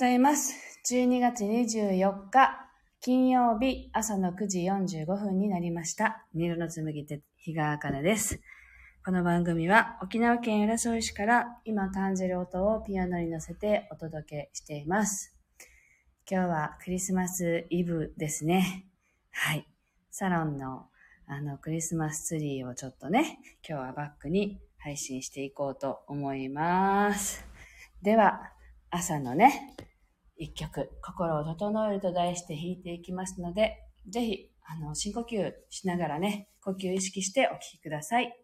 ございます。12月24日、金曜日朝の9時45分になりました。ニ色の紡手、日川茜です。この番組は沖縄県浦添市から今感じる音をピアノに乗せてお届けしています。今日はクリスマスイブですね。はい。サロンのあのクリスマスツリーをちょっとね、今日はバックに配信していこうと思います。では、朝のね、一曲、心を整えると題して弾いていきますので、ぜひ、あの、深呼吸しながらね、呼吸意識してお聴きください。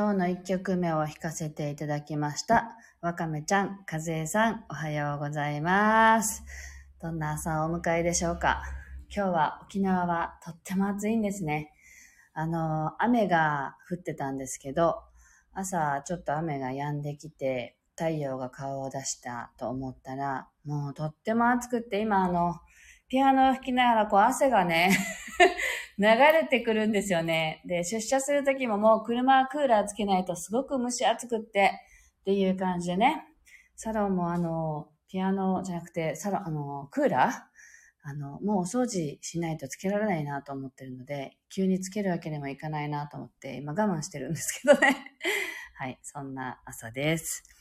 今日の一曲目を弾かせていただきました。わかめちゃん、かずえさん、おはようございます。どんな朝をお迎えでしょうか？今日は沖縄はとっても暑いんですね。あの、雨が降ってたんですけど、朝ちょっと雨が止んできて、太陽が顔を出したと思ったら、もうとっても暑くって、今あの、ピアノを弾きながら、こう、汗がね 流れてくるんですよね。で、出社するときももう車はクーラーつけないとすごく蒸し暑くって、っていう感じでね。サロンもあの、ピアノじゃなくて、サロン、あの、クーラー？あの、もうお掃除しないとつけられないなと思ってるので、急につけるわけにもいかないなと思って、今我慢してるんですけどね。はい、そんな朝です。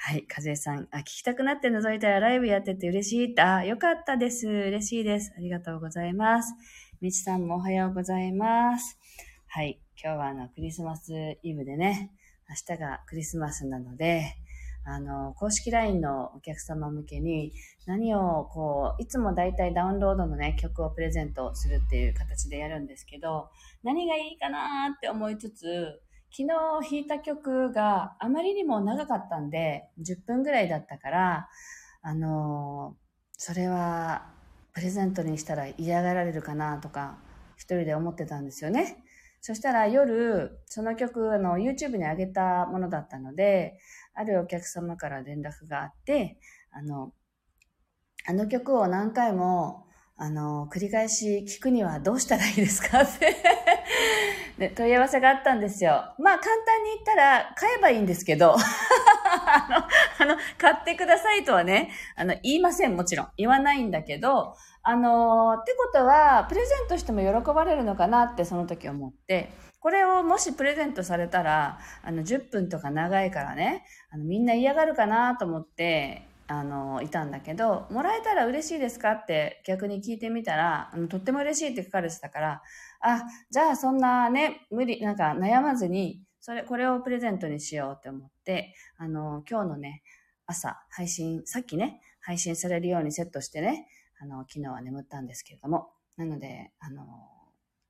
はい、かずえさん、あ、聞きたくなって覗いたらライブやってて嬉しいって、あ、よかったです。嬉しいです。ありがとうございます。みちさんもおはようございます。はい。今日はあの、クリスマスイブでね、明日がクリスマスなので、あの、公式 LINE のお客様向けに何をこう、いつもだいたいダウンロードのね、曲をプレゼントするっていう形でやるんですけど、何がいいかなーって思いつつ、昨日弾いた曲があまりにも長かったんで、10分ぐらいだったから、あのそれはプレゼントにしたら嫌がられるかなとか、一人で思ってたんですよね。そしたら夜、その曲、あの、YouTube に上げたものだったので、あるお客様から連絡があって、あの、あの曲を何回も、あの、繰り返し聞くにはどうしたらいいですかってで、問い合わせがあったんですよ。まあ、簡単に言ったら、買えばいいんですけど、あの、あの、買ってくださいとはね、あの、言いません、もちろん。言わないんだけど、あのってことは、プレゼントしても喜ばれるのかなってその時思って、これをもしプレゼントされたら、あの、10分とか長いからね、あの、みんな嫌がるかなと思って、あの、いたんだけど、もらえたら嬉しいですか？って逆に聞いてみたら、あのとっても嬉しいって書かれてたから、あ、じゃあそんなね、無理、なんか悩まずに、それ、これをプレゼントにしようって思って、あの、今日のね、朝、配信、さっきね、配信されるようにセットしてね、あの、昨日は眠ったんですけれども、なので、あの、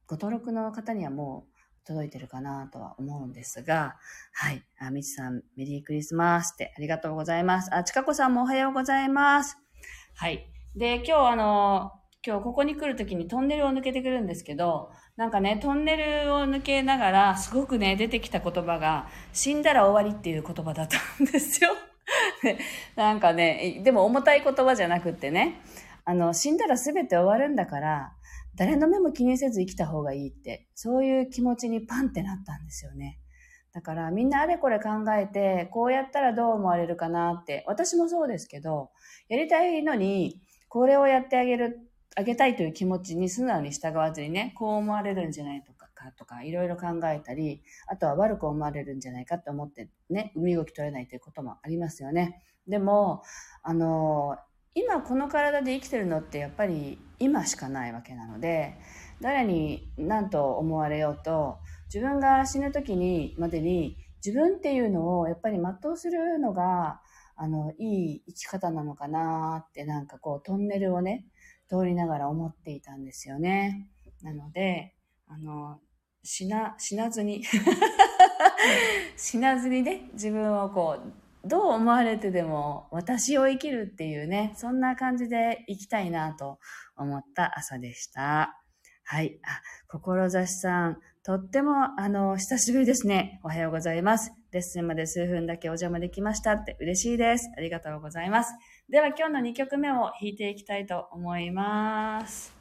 ご登録の方にはもう届いてるかなとは思うんですが、はい。あ、みちさん、メリークリスマスってありがとうございます。あ、ちかこさんもおはようございます。はい。で、今日あの、今日ここに来るときにトンネルを抜けてくるんですけど、なんかね、トンネルを抜けながら、すごくね、出てきた言葉が、死んだら終わりっていう言葉だったんですよ。なんかね、でも重たい言葉じゃなくってね、あの、死んだら全て終わるんだから、誰の目も気にせず生きた方がいいって、そういう気持ちにパンってなったんですよね。だからみんなあれこれ考えて、こうやったらどう思われるかなって、私もそうですけど、やりたいのに、これをやってあげる、あげたいという気持ちに素直に従わずにね、こう思われるんじゃないとか、かとか、いろいろ考えたり、あとは悪く思われるんじゃないかって思ってね、身動き取れないということもありますよね。でも、あの、今この体で生きてるのってやっぱり今しかないわけなので誰に何と思われようと自分が死ぬ時にまでに自分っていうのをやっぱり全うするのがあのいい生き方なのかなってなんかこうトンネルをね通りながら思っていたんですよね。なのであの死な死なずに 死なずにね自分をこうどう思われてでも私を生きるっていうね、そんな感じで生きたいなと思った朝でした。はい。あ、志さん、とっても、あの、久しぶりですね。おはようございます。レッスンまで数分だけお邪魔できましたって嬉しいです。ありがとうございます。では今日の2曲目を弾いていきたいと思います。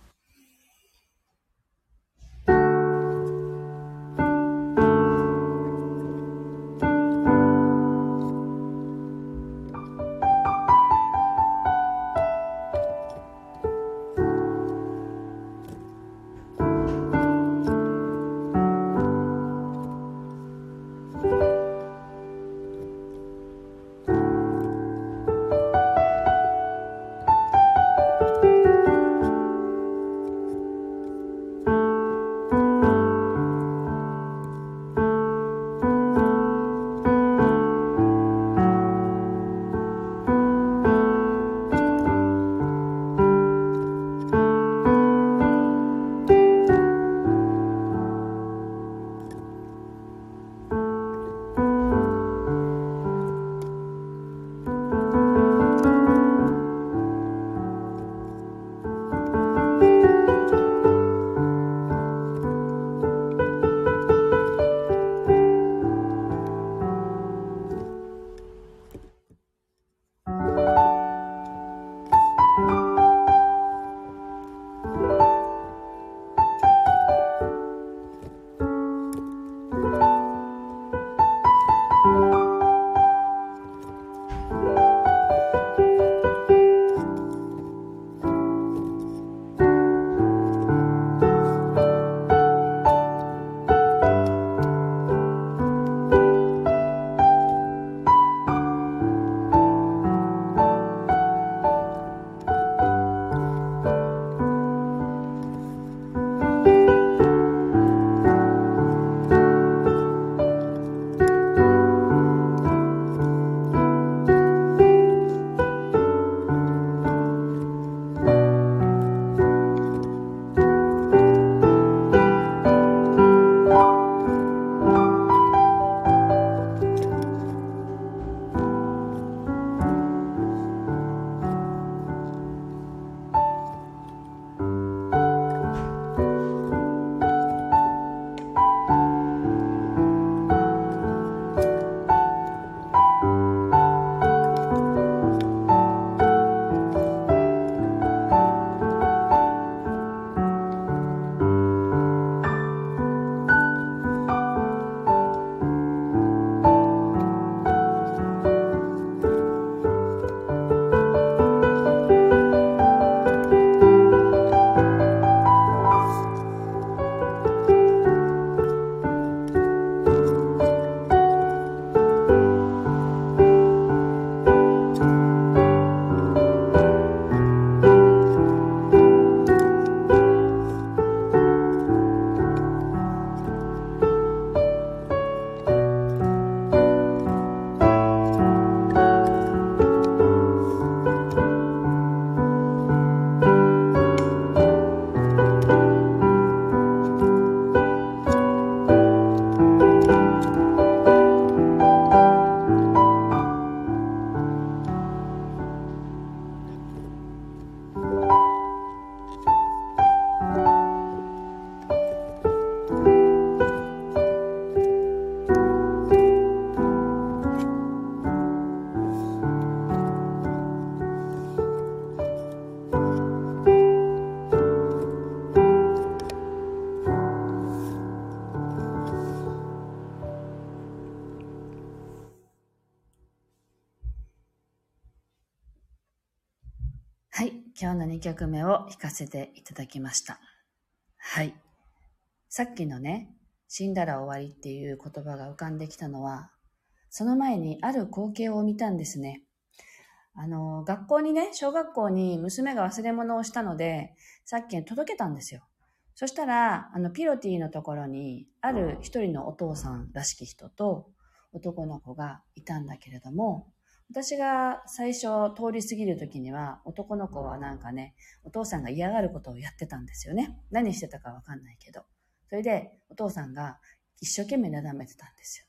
2曲目を弾かせていただきました。はい。さっきのね、死んだら終わりっていう言葉が浮かんできたのは、その前にある光景を見たんですね。あの、学校にね、小学校に娘が忘れ物をしたので、さっき届けたんですよ。そしたら、あの、ピロティのところに、ある一人のお父さんらしき人と男の子がいたんだけれども、私が最初通り過ぎる時には、男の子はなんかね、お父さんが嫌がることをやってたんですよね。何してたかわかんないけど。それで、お父さんが一生懸命なだめてたんですよ。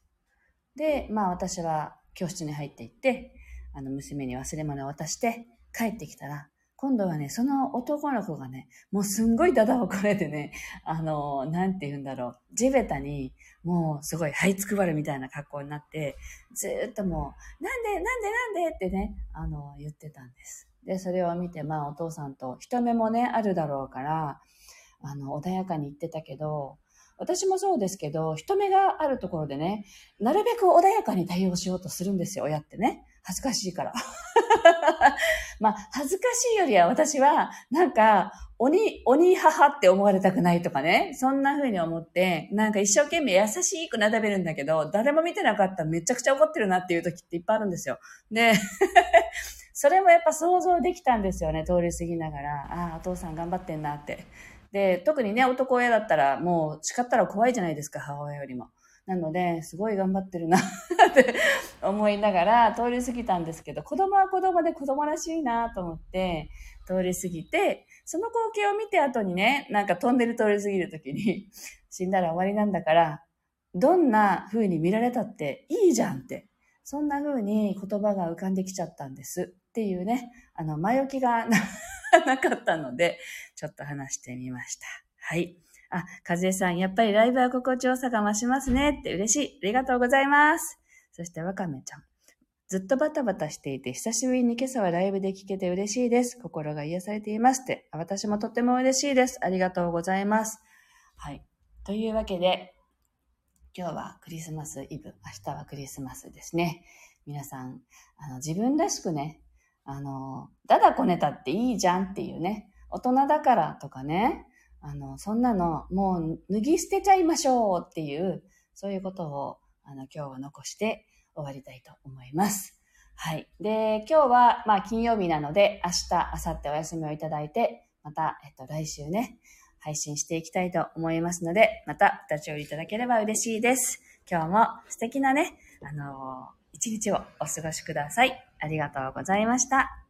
で、まあ私は教室に入っていって、あの娘に忘れ物を渡して帰ってきたら、今度はね、その男の子がね、もうすんごいダダをこねてね、あの、なんて言うんだろう、地べたに、もうすごい這いつくばるみたいな格好になって、ずっともう、なんで、なんで、なんでってね、あの、言ってたんです。で、それを見て、まあお父さんと人目もね、あるだろうから、あの、穏やかに言ってたけど、私もそうですけど、人目があるところでね、なるべく穏やかに対応しようとするんですよ、親ってね。恥ずかしいから。まあ、恥ずかしいよりは私は、なんか、鬼、鬼母って思われたくないとかね。そんな風に思って、なんか一生懸命優しくなだめるんだけど、誰も見てなかったらめちゃくちゃ怒ってるなっていう時っていっぱいあるんですよ。で、それもやっぱ想像できたんですよね、通り過ぎながら。ああ、お父さん頑張ってんなって。で、特にね、男親だったらもう叱ったら怖いじゃないですか、母親よりも。なので、すごい頑張ってるなって 思いながら通り過ぎたんですけど、子供は子供で子供らしいなと思って通り過ぎて、その光景を見て後にね、なんかトンネル通り過ぎるときに、死んだら終わりなんだから、どんな風に見られたっていいじゃんって、そんな風に言葉が浮かんできちゃったんですっていうね、あの、前置きが なかったので、ちょっと話してみました。はい。あ、かずえさん、やっぱりライブは心地よさが増しますねって嬉しい。ありがとうございます。そしてわかめちゃん。ずっとバタバタしていて、久しぶりに今朝はライブで聞けて嬉しいです。心が癒されていますって。私もとっても嬉しいです。ありがとうございます。はい。というわけで、今日はクリスマスイブ、明日はクリスマスですね。皆さん、あの、自分らしくね、あの、だだこねたっていいじゃんっていうね、大人だからとかね、あの、そんなのもう脱ぎ捨てちゃいましょうっていう、そういうことを、あの、今日は残して終わりたいと思います。はい。で、今日は、まあ、金曜日なので、明日、明後日お休みをいただいて、また、えっと、来週ね、配信していきたいと思いますので、また、お立ち寄りいただければ嬉しいです。今日も素敵なね、あのー、一日をお過ごしください。ありがとうございました。